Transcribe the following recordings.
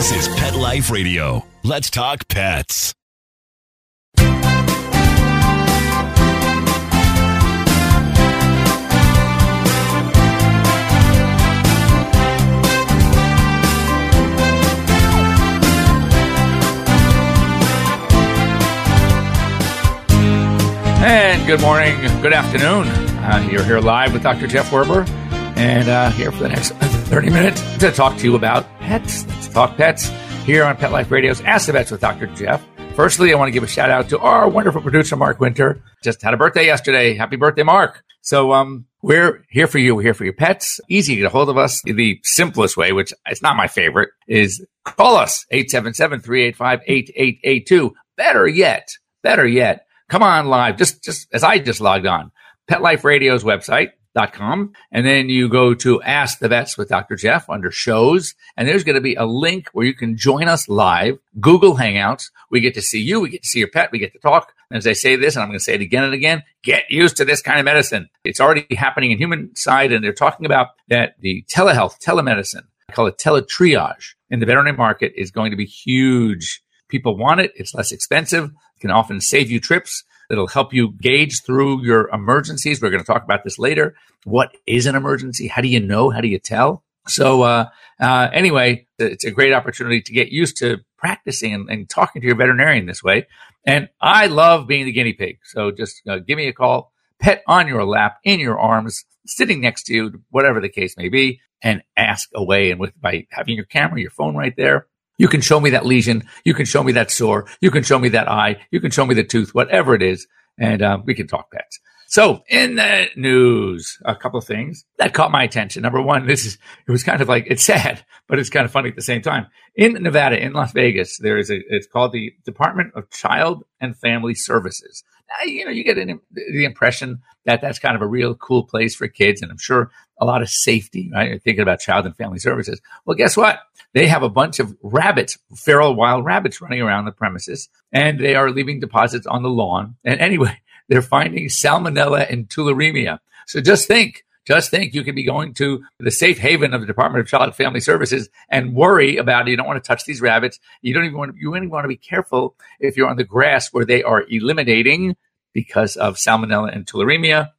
This is Pet Life Radio. Let's talk pets. And good morning, good afternoon. Uh, you're here live with Dr. Jeff Werber, and uh, here for the next 30 minutes to talk to you about pets. Let's talk pets here on Pet Life Radio's Ask the Vets with Dr. Jeff. Firstly, I want to give a shout out to our wonderful producer, Mark Winter. Just had a birthday yesterday. Happy birthday, Mark. So, um, we're here for you. We're here for your pets. Easy to get a hold of us. The simplest way, which is not my favorite, is call us 877-385-8882. Better yet, better yet, come on live. Just, just as I just logged on, Pet Life Radio's website, And then you go to Ask the Vets with Dr. Jeff under shows. And there's going to be a link where you can join us live, Google Hangouts. We get to see you. We get to see your pet. We get to talk. And as I say this, and I'm going to say it again and again, get used to this kind of medicine. It's already happening in human side. And they're talking about that the telehealth, telemedicine, I call it teletriage in the veterinary market is going to be huge. People want it. It's less expensive. It can often save you trips. It'll help you gauge through your emergencies. We're going to talk about this later. What is an emergency? How do you know? How do you tell? So, uh, uh, anyway, it's a great opportunity to get used to practicing and, and, talking to your veterinarian this way. And I love being the guinea pig. So just uh, give me a call, pet on your lap, in your arms, sitting next to you, whatever the case may be, and ask away. And with by having your camera, your phone right there, you can show me that lesion. You can show me that sore. You can show me that eye. You can show me the tooth, whatever it is. And um, we can talk pets. So in the news, a couple of things that caught my attention. Number one, this is, it was kind of like, it's sad, but it's kind of funny at the same time. In Nevada, in Las Vegas, there is a, it's called the Department of Child and Family Services. Now, you know, you get an, the impression that that's kind of a real cool place for kids. And I'm sure a lot of safety, right? You're thinking about child and family services. Well, guess what? They have a bunch of rabbits, feral wild rabbits running around the premises and they are leaving deposits on the lawn. And anyway, they're finding salmonella and tularemia. So just think, just think you could be going to the safe haven of the Department of Child and Family Services and worry about it. You don't want to touch these rabbits. You don't even want to, you even want to be careful if you're on the grass where they are eliminating because of salmonella and tularemia.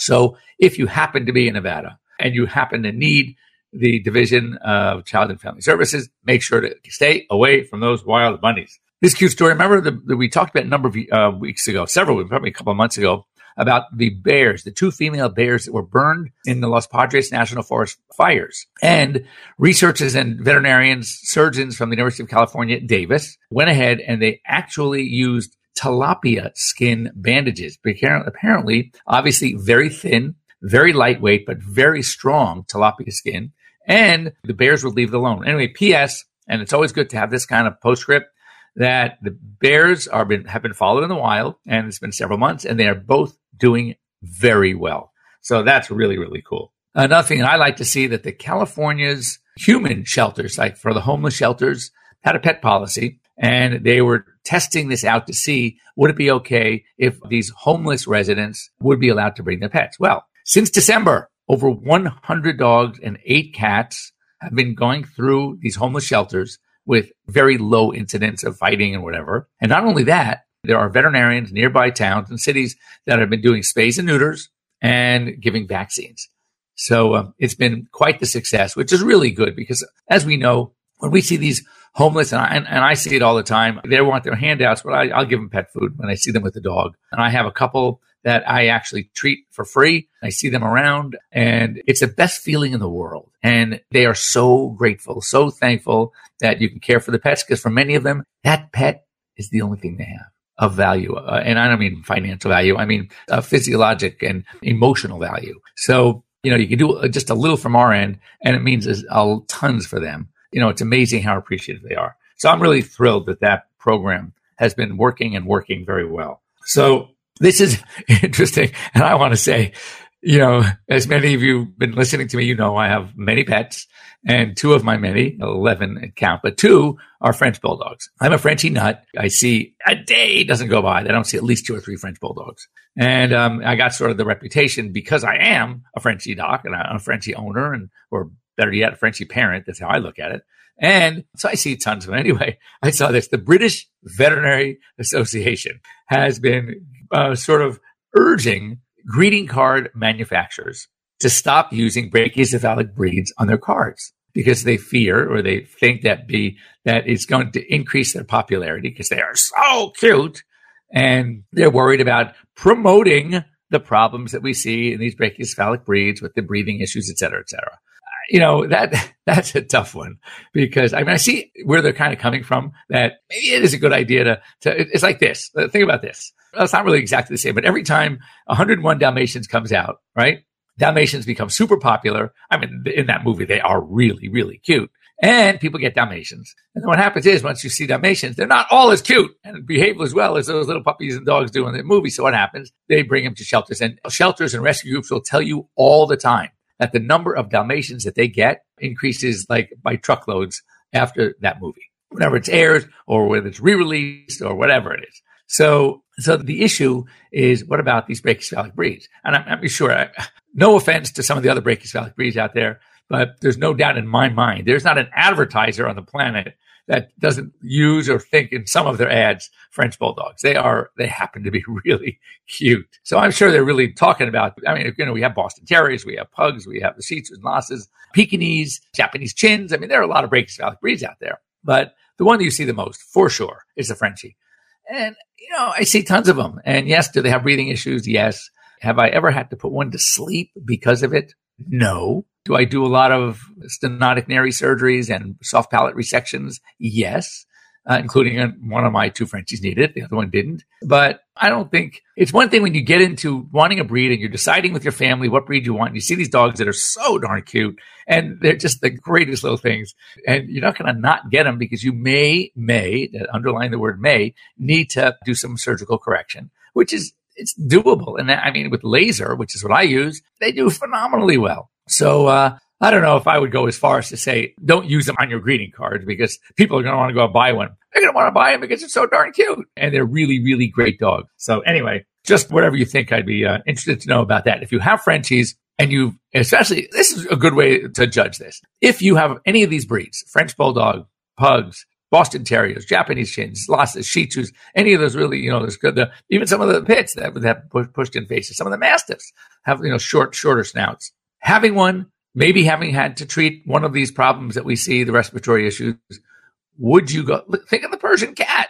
So if you happen to be in Nevada and you happen to need the Division of Child and Family Services, make sure to stay away from those wild bunnies. This cute story. Remember that we talked about a number of uh, weeks ago, several, probably a couple of months ago, about the bears, the two female bears that were burned in the Los Padres National Forest fires. And researchers and veterinarians, surgeons from the University of California Davis went ahead and they actually used tilapia skin bandages. Apparently, obviously very thin, very lightweight, but very strong tilapia skin. And the bears would leave it alone. Anyway, P.S. And it's always good to have this kind of postscript that the bears are been, have been followed in the wild and it's been several months and they are both doing very well. So that's really, really cool. Another thing I like to see that the California's human shelters, like for the homeless shelters, had a pet policy and they were testing this out to see would it be okay if these homeless residents would be allowed to bring their pets. Well, since December, over 100 dogs and eight cats have been going through these homeless shelters with very low incidence of fighting and whatever. And not only that, there are veterinarians nearby towns and cities that have been doing spays and neuters and giving vaccines. So um, it's been quite the success, which is really good because as we know, when we see these homeless, and I, and, and I see it all the time, they want their handouts, but I, will give them pet food when I see them with the dog. And I have a couple that I actually treat for free. I see them around and it's the best feeling in the world. And they are so grateful, so thankful that you can care for the pets because for many of them, that pet is the only thing they have of value. Uh, and I don't mean financial value. I mean uh, physiologic and emotional value. So, you know, you can do just a little from our end and it means uh, tons for them you know, it's amazing how appreciative they are. So I'm really thrilled that that program has been working and working very well. So this is interesting. And I want to say, you know, as many of you have been listening to me, you know, I have many pets and two of my many, 11 count, but two are French bulldogs. I'm a Frenchy nut. I see a day doesn't go by that I don't see at least two or three French bulldogs. And um, I got sort of the reputation because I am a Frenchy doc and I'm a Frenchy owner and or better yet, a Frenchie parent. That's how I look at it. And so I see tons of them. Anyway, I saw this. The British Veterinary Association has been uh, sort of urging greeting card manufacturers to stop using brachycephalic breeds on their cards because they fear or they think that be that it's going to increase their popularity because they are so cute and they're worried about promoting the problems that we see in these brachycephalic breeds with the breathing issues, et cetera, et cetera. You know, that, that's a tough one because I mean, I see where they're kind of coming from that maybe it is a good idea to, to it's like this. Uh, think about this. It's not really exactly the same, but every time 101 Dalmatians comes out, right? Dalmatians become super popular. I mean, in that movie, they are really, really cute and people get Dalmatians. And what happens is once you see Dalmatians, they're not all as cute and behave as well as those little puppies and dogs do in the movie. So what happens? They bring them to shelters and shelters and rescue groups will tell you all the time that the number of Dalmatians that they get increases like by truckloads after that movie, whenever it's aired or whether it's re-released or whatever it is. So, so the issue is what about these brachycephalic breeds? And I'm, I'm sure, I, no offense to some of the other brachycephalic breeds out there, but there's no doubt in my mind, there's not an advertiser on the planet that doesn't use or think in some of their ads French bulldogs. They are, they happen to be really cute. So I'm sure they're really talking about, I mean, you know, we have Boston Terriers, we have pugs, we have the Shih and Lhasas, Pekingese, Japanese chins. I mean, there are a lot of brachycephalic breeds out there, but the one that you see the most for sure is the Frenchie. And, you know, I see tons of them. And yes, do they have breathing issues? Yes. Have I ever had to put one to sleep because of it? No. Do I do a lot of stenotic nares surgeries and soft palate resections? Yes. Uh, including one of my two Frenchies needed, the other one didn't. But I don't think it's one thing when you get into wanting a breed and you're deciding with your family what breed you want. And you see these dogs that are so darn cute and they're just the greatest little things. And you're not going to not get them because you may, may, underline the word may, need to do some surgical correction, which is it's doable. And I mean, with laser, which is what I use, they do phenomenally well. So, uh, I don't know if I would go as far as to say don't use them on your greeting cards because people are going to want to go buy one. They're going to want to buy them because it's so darn cute and they're really, really great dogs. So anyway, just whatever you think, I'd be uh, interested to know about that. If you have Frenchies and you, especially, this is a good way to judge this. If you have any of these breeds, French Bulldog, Pugs, Boston Terriers, Japanese Chins, Lhasas, Shih Tzus, any of those really, you know, there's good. The, even some of the pits that have pushed in faces, some of the Mastiffs have, you know, short, shorter snouts. Having one, maybe having had to treat one of these problems that we see, the respiratory issues, would you go, look, think of the Persian cat.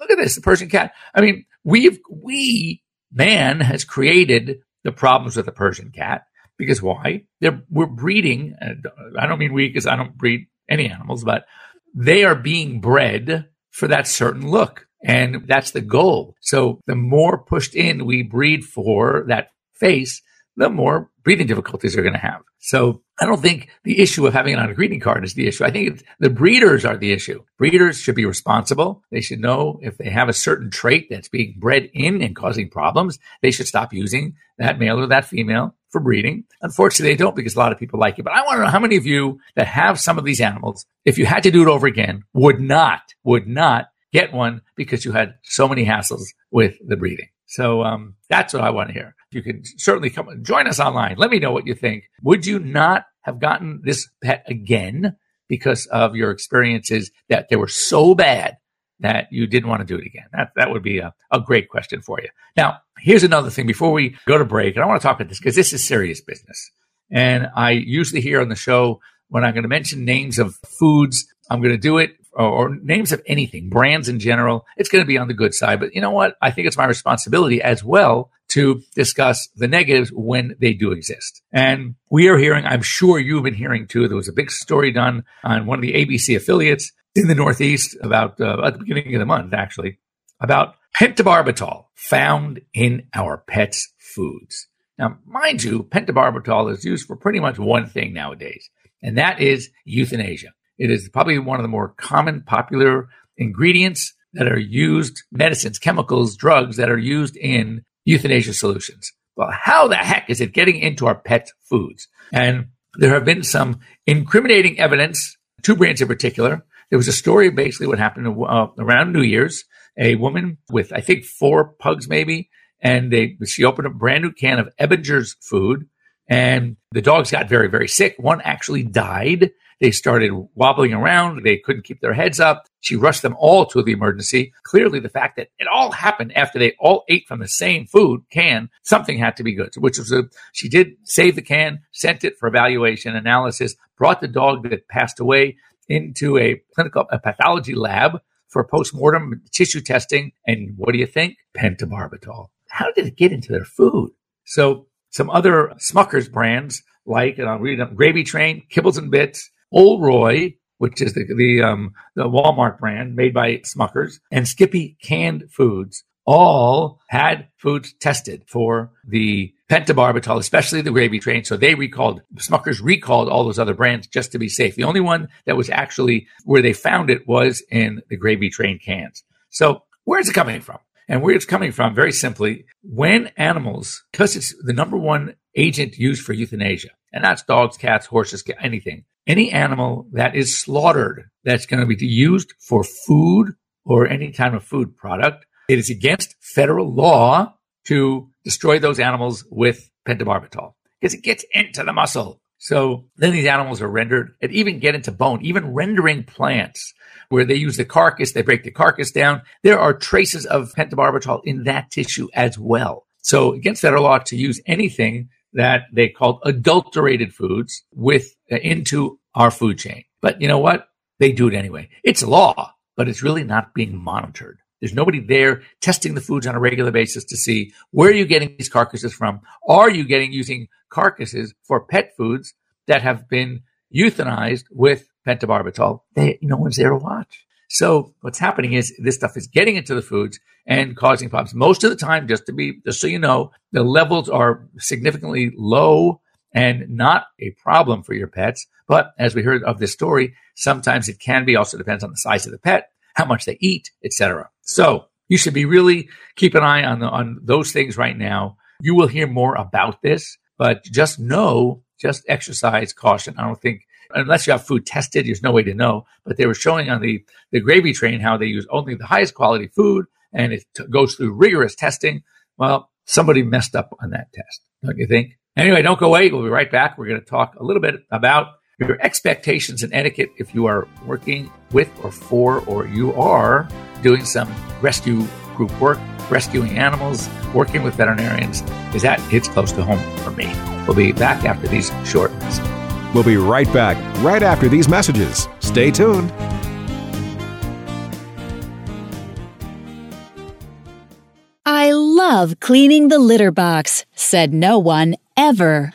Look at this, the Persian cat. I mean, we've, we, man has created the problems with the Persian cat because why? They're, we're breeding. I don't mean we because I don't breed any animals, but they are being bred for that certain look. And that's the goal. So the more pushed in we breed for that face, the more breathing difficulties they're going to have. So I don't think the issue of having it on a greeting card is the issue. I think the breeders are the issue. Breeders should be responsible. They should know if they have a certain trait that's being bred in and causing problems, they should stop using that male or that female for breeding. Unfortunately, they don't because a lot of people like it. But I want to know how many of you that have some of these animals, if you had to do it over again, would not, would not get one because you had so many hassles with the breeding. So um, that's what I want to hear. You can certainly come and join us online. Let me know what you think. Would you not have gotten this pet again because of your experiences that they were so bad that you didn't want to do it again? That, that would be a, a great question for you. Now, here's another thing before we go to break, and I want to talk about this because this is serious business. And I usually hear on the show when I'm going to mention names of foods, I'm going to do it or, or, names of anything, brands in general, it's going to be on the good side. But you know what? I think it's my responsibility as well to discuss the negatives when they do exist. And we are hearing, I'm sure you've been hearing too, there was a big story done on one of the ABC affiliates in the Northeast about uh, at the beginning of the month, actually, about pentobarbital found in our pets' foods. Now, mind you, pentobarbital is used for pretty much one thing nowadays, and that is euthanasia. It is probably one of the more common, popular ingredients that are used, medicines, chemicals, drugs that are used in euthanasia solutions. Well, how the heck is it getting into our pet foods? And there have been some incriminating evidence, two brands in particular. There was a story basically what happened uh, around New Year's. A woman with, I think, four pugs maybe, and they, she opened a brand new can of Evanger's food And the dogs got very, very sick. One actually died. They started wobbling around. They couldn't keep their heads up. She rushed them all to the emergency. Clearly, the fact that it all happened after they all ate from the same food can, something had to be good, which was a, she did save the can, sent it for evaluation analysis, brought the dog that passed away into a clinical a pathology lab for postmortem tissue testing. And what do you think? Pentobarbital. How did it get into their food? So some other Smuckers brands like, and I'll read them, Gravy Train, Kibbles and Bits, Ol' Roy, which is the the, um, the Walmart brand made by Smuckers, and Skippy canned foods all had foods tested for the pentobarbital, especially the gravy train. So they recalled, Smuckers recalled all those other brands just to be safe. The only one that was actually where they found it was in the gravy train cans. So where's it coming from? And where it's coming from, very simply, when animals, because it's the number one agent used for euthanasia, and that's dogs, cats, horses, anything, any animal that is slaughtered that's going to be used for food or any kind of food product, it is against federal law to destroy those animals with pentobarbital because it gets into the muscle. So then these animals are rendered and even get into bone, even rendering plants where they use the carcass, they break the carcass down. There are traces of pentobarbital in that tissue as well. So against federal law to use anything that they called adulterated foods with uh, into our food chain. But you know what? They do it anyway. It's law, but it's really not being monitored. There's nobody there testing the foods on a regular basis to see where are you getting these carcasses from? Are you getting using carcasses for pet foods that have been euthanized with pentobarbital? They, no one's there to watch. So what's happening is this stuff is getting into the foods and causing problems. Most of the time, just to be, just so you know, the levels are significantly low and not a problem for your pets. But as we heard of this story, sometimes it can be. Also depends on the size of the pet, how much they eat, etc. So you should be really keep an eye on the, on those things right now. You will hear more about this, but just know, just exercise caution. I don't think unless you have food tested, there's no way to know. But they were showing on the the gravy train how they use only the highest quality food and it t- goes through rigorous testing. Well, somebody messed up on that test, don't you think? Anyway, don't go away. We'll be right back. We're going to talk a little bit about your expectations and etiquette if you are working with or for, or you are doing some rescue group work, rescuing animals, working with veterinarians, is that hits close to home for me. We'll be back after these short messages. We'll be right back, right after these messages. Stay tuned. I love cleaning the litter box, said no one ever.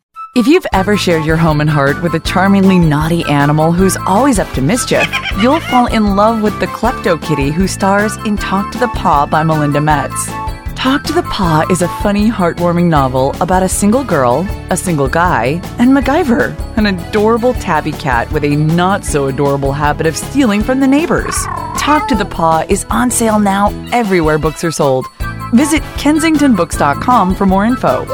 If you've ever shared your home and heart with a charmingly naughty animal who's always up to mischief, you'll fall in love with the Klepto Kitty who stars in Talk to the Paw by Melinda Metz. Talk to the Paw is a funny, heartwarming novel about a single girl, a single guy, and MacGyver, an adorable tabby cat with a not so adorable habit of stealing from the neighbors. Talk to the Paw is on sale now everywhere books are sold. Visit kensingtonbooks.com for more info.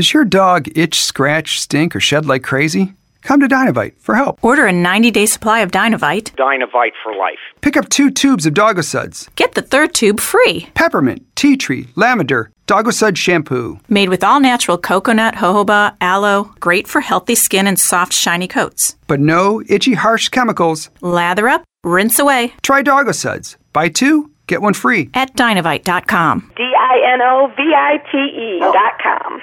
Does your dog itch, scratch, stink, or shed like crazy? Come to Dinovite for help. Order a 90 day supply of Dinovite. Dinovite for life. Pick up two tubes of Doggo Suds. Get the third tube free. Peppermint, tea tree, lavender, Doggo Sud shampoo. Made with all natural coconut, jojoba, aloe. Great for healthy skin and soft, shiny coats. But no itchy, harsh chemicals. Lather up, rinse away. Try Doggo Suds. Buy two, get one free. At dinovite.com. D I N O V I T E.com.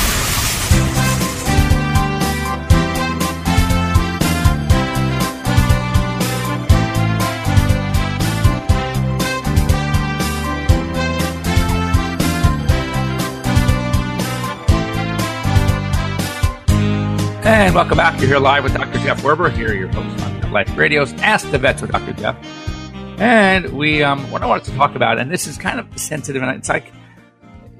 And welcome back. You're here live with Dr. Jeff Werber. Here, your host on Pet Life Radio's Ask the Vets with Dr. Jeff. And we, um, what I wanted to talk about, and this is kind of sensitive, and it's like,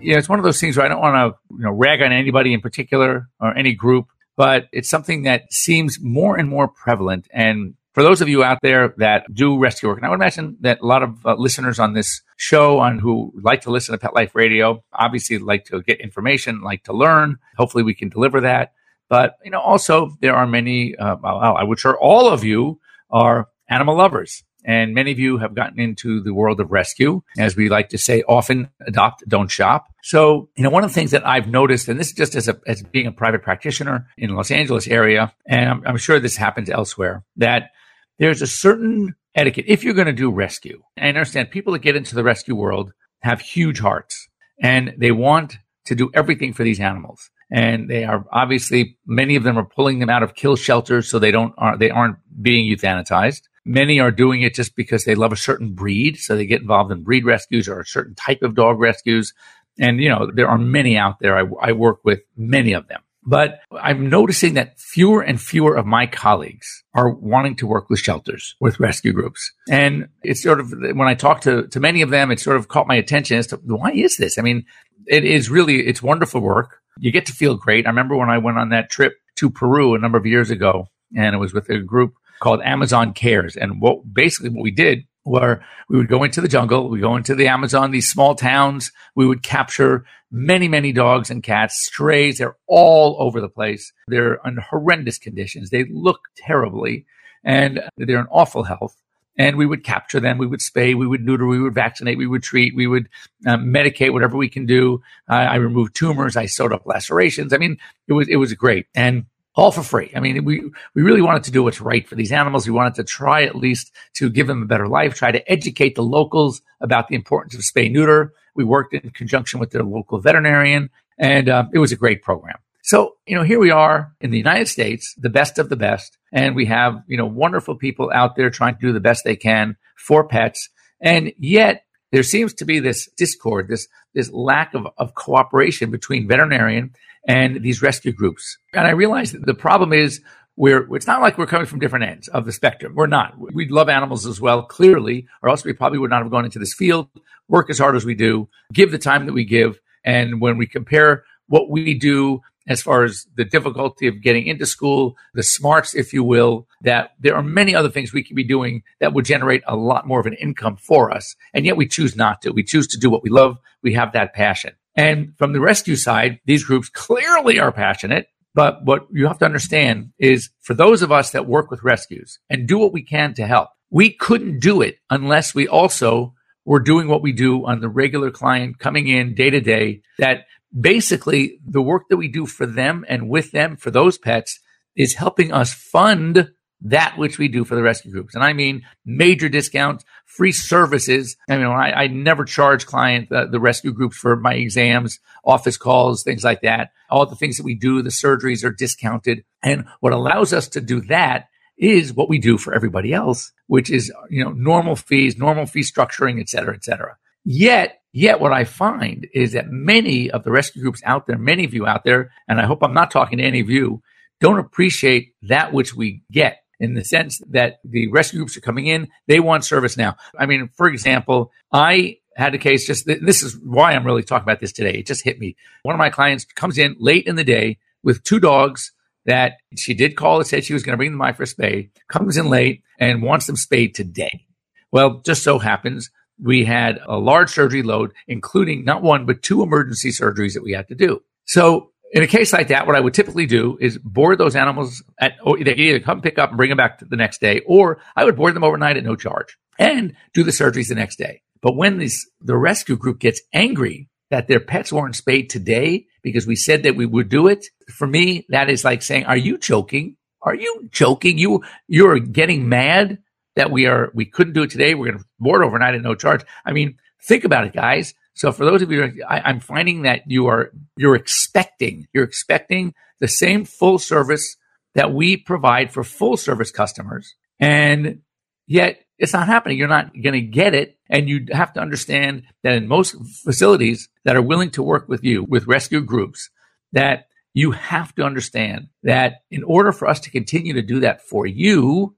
you know, it's one of those things where I don't want to, you know, rag on anybody in particular or any group, but it's something that seems more and more prevalent. And for those of you out there that do rescue work, and I would imagine that a lot of uh, listeners on this show on who like to listen to Pet Life Radio, obviously like to get information, like to learn. Hopefully we can deliver that. But, you know, also there are many, uh, I would sure all of you are animal lovers. And many of you have gotten into the world of rescue. As we like to say, often adopt, don't shop. So, you know, one of the things that I've noticed, and this is just as, a, as being a private practitioner in Los Angeles area, and I'm, I'm sure this happens elsewhere, that there's a certain etiquette. If you're going to do rescue, I understand people that get into the rescue world have huge hearts and they want to do everything for these animals. And they are obviously, many of them are pulling them out of kill shelters so they don't, are, they aren't being euthanized. Many are doing it just because they love a certain breed. So they get involved in breed rescues or a certain type of dog rescues. And, you know, there are many out there. I, I work with many of them. But I'm noticing that fewer and fewer of my colleagues are wanting to work with shelters, with rescue groups. And it's sort of, when I talk to, to many of them, it sort of caught my attention as to why is this? I mean, it is really, it's wonderful work. You get to feel great. I remember when I went on that trip to Peru a number of years ago, and it was with a group called Amazon Cares. And what basically what we did where we would go into the jungle, we go into the Amazon, these small towns, we would capture many, many dogs and cats, strays. They're all over the place. They're in horrendous conditions. They look terribly and they're in awful health. And we would capture them. We would spay. We would neuter. We would vaccinate. We would treat. We would um, medicate whatever we can do. Uh, I removed tumors. I sewed up lacerations. I mean, it was it was great. And all for free. I mean, we, we really wanted to do what's right for these animals. We wanted to try at least to give them a better life, try to educate the locals about the importance of spay neuter. We worked in conjunction with their local veterinarian and uh, it was a great program. So, you know, here we are in the United States, the best of the best, and we have, you know, wonderful people out there trying to do the best they can for pets. And yet there seems to be this discord, this, this lack of, of cooperation between veterinarian and these rescue groups. And I realize that the problem is we're, it's not like we're coming from different ends of the spectrum. We're not. We love animals as well, clearly, or else we probably would not have gone into this field, work as hard as we do, give the time that we give. And when we compare what we do as far as the difficulty of getting into school, the smarts, if you will, that there are many other things we could be doing that would generate a lot more of an income for us. And yet we choose not to. We choose to do what we love. We have that passion. And from the rescue side, these groups clearly are passionate. But what you have to understand is for those of us that work with rescues and do what we can to help, we couldn't do it unless we also were doing what we do on the regular client coming in day to day that basically the work that we do for them and with them for those pets is helping us fund that which we do for the rescue groups. And I mean major discounts, free services. I mean, I, I never charge client uh, the rescue groups for my exams, office calls, things like that. All the things that we do, the surgeries are discounted. And what allows us to do that is what we do for everybody else, which is, you know, normal fees, normal fee structuring, et cetera, et cetera. Yet, yet what I find is that many of the rescue groups out there, many of you out there, and I hope I'm not talking to any of you, don't appreciate that which we get in the sense that the rescue groups are coming in. They want service now. I mean, for example, I had a case just, this is why I'm really talking about this today. It just hit me. One of my clients comes in late in the day with two dogs that she did call and said she was going to bring them by for spay, comes in late and wants them spayed today. Well, just so happens we had a large surgery load, including not one, but two emergency surgeries that we had to do. So in a case like that, what I would typically do is board those animals at, they either come pick up and bring them back the next day, or I would board them overnight at no charge and do the surgeries the next day. But when this, the rescue group gets angry that their pets weren't spayed today because we said that we would do it, for me, that is like saying, are you joking? Are you joking? You, you're getting mad that we are, we couldn't do it today. We're going to board overnight at no charge. I mean, think about it, guys. So for those of you, I, I'm finding that you are you're expecting you're expecting the same full service that we provide for full service customers, and yet it's not happening. You're not going to get it, and you have to understand that in most facilities that are willing to work with you with rescue groups, that you have to understand that in order for us to continue to do that for you,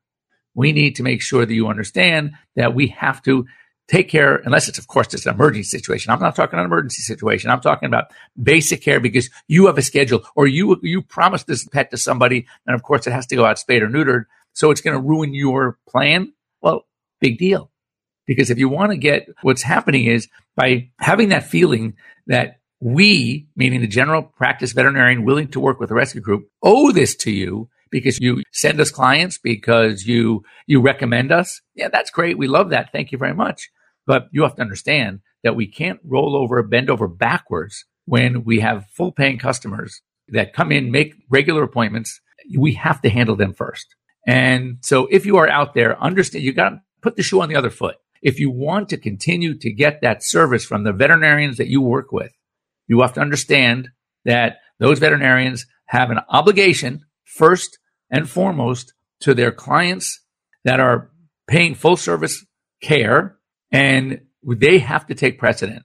we need to make sure that you understand that we have to take care, unless it's, of course, just an emergency situation. I'm not talking an emergency situation. I'm talking about basic care because you have a schedule or you, you promised this pet to somebody. And of course, it has to go out spayed or neutered. So it's going to ruin your plan. Well, big deal. Because if you want to get what's happening is by having that feeling that we, meaning the general practice veterinarian willing to work with a rescue group, owe this to you because you send us clients because you you recommend us. Yeah, that's great. We love that. Thank you very much. But you have to understand that we can't roll over, bend over backwards when we have full paying customers that come in, make regular appointments. We have to handle them first. And so if you are out there, understand you got to put the shoe on the other foot. If you want to continue to get that service from the veterinarians that you work with, you have to understand that those veterinarians have an obligation first and foremost to their clients that are paying full service care and they have to take precedent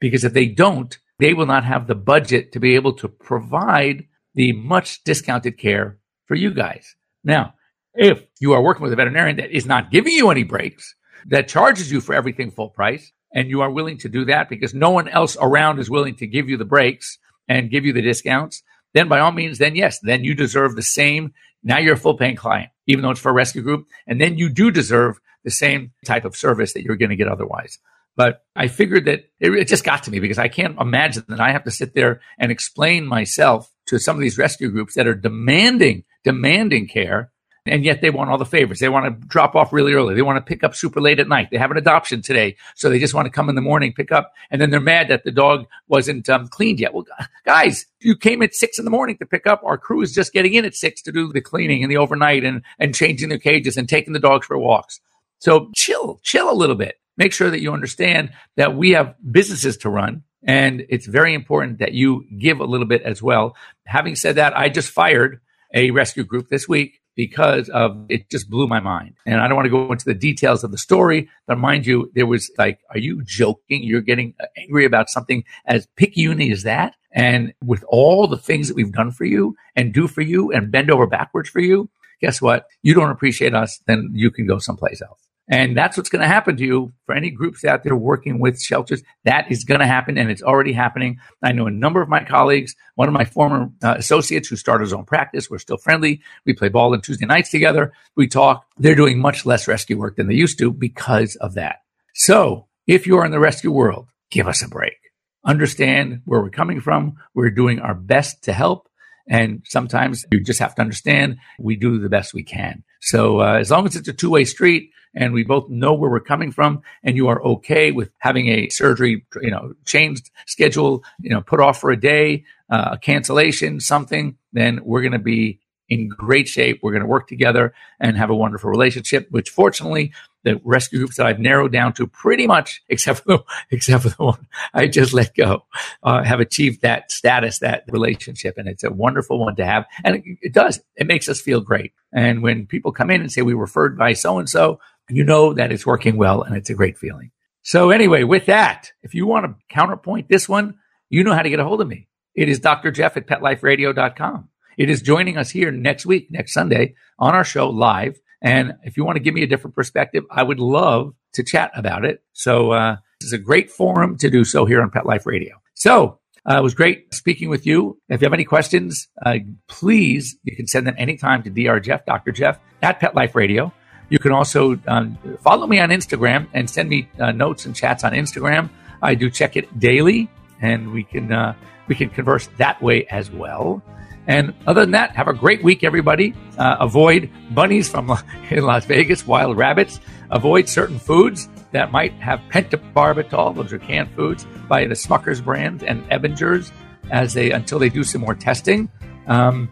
because if they don't, they will not have the budget to be able to provide the much discounted care for you guys. Now, if you are working with a veterinarian that is not giving you any breaks, that charges you for everything full price, and you are willing to do that because no one else around is willing to give you the breaks and give you the discounts, then by all means, then yes, then you deserve the same. Now you're a full paying client, even though it's for a rescue group. And then you do deserve the same type of service that you're going to get otherwise. But I figured that it, it, just got to me because I can't imagine that I have to sit there and explain myself to some of these rescue groups that are demanding, demanding care and yet they want all the favors. They want to drop off really early. They want to pick up super late at night. They have an adoption today, so they just want to come in the morning, pick up, and then they're mad that the dog wasn't um, cleaned yet. Well, guys, you came at six in the morning to pick up. Our crew is just getting in at six to do the cleaning and the overnight and and changing their cages and taking the dogs for walks. So chill, chill a little bit. Make sure that you understand that we have businesses to run. And it's very important that you give a little bit as well. Having said that, I just fired a rescue group this week because of it just blew my mind. And I don't want to go into the details of the story, but mind you, there was like, are you joking? You're getting uh, angry about something as picayune as that? And with all the things that we've done for you and do for you and bend over backwards for you, guess what? You don't appreciate us, then you can go someplace else. And that's what's going to happen to you for any groups out there working with shelters. That is going to happen and it's already happening. I know a number of my colleagues, one of my former uh, associates who started his own practice. We're still friendly. We play ball on Tuesday nights together. We talk. They're doing much less rescue work than they used to because of that. So if you are in the rescue world, give us a break. Understand where we're coming from. We're doing our best to help. And sometimes you just have to understand we do the best we can. So uh, as long as it's a two way street, and we both know where we're coming from and you are okay with having a surgery, you know, changed schedule, you know, put off for a day, uh, a cancellation, something, then we're going to be in great shape. We're going to work together and have a wonderful relationship, which fortunately the rescue groups that I've narrowed down to pretty much, except for the, except for the one I just let go, uh, have achieved that status, that relationship. And it's a wonderful one to have. And it, it does. It makes us feel great. And when people come in and say we referred by so and so, you know that it's working well and it's a great feeling. So anyway, with that, if you want to counterpoint this one, you know how to get a hold of me. It is Dr. Jeff at petliferadio.com. It is joining us here next week, next Sunday on our show live. And if you want to give me a different perspective, I would love to chat about it. So, uh, this is a great forum to do so here on Pet Life Radio. So, uh, it was great speaking with you. If you have any questions, uh, please, you can send them anytime to Dr. Jeff, Dr. Jeff at Pet Life Radio. You can also um, follow me on Instagram and send me uh, notes and chats on Instagram. I do check it daily, and we can uh, we can converse that way as well. And other than that, have a great week, everybody. Uh, avoid bunnies from in Las Vegas, wild rabbits. Avoid certain foods that might have pentobarbital; those are canned foods by the Smuckers brand and Evanger's, as they until they do some more testing. Um,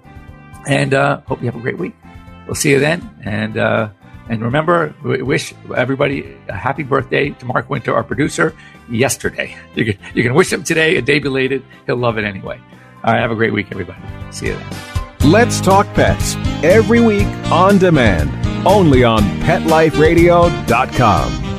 and uh, hope you have a great week. We'll see you then, and uh, and remember, we wish everybody a happy birthday to Mark Winter, our producer, yesterday. You can, you can wish him today, a day belated. He'll love it anyway. All right, have a great week, everybody. See you then. Let's Talk Pets, every week on demand, only on PetLifeRadio.com.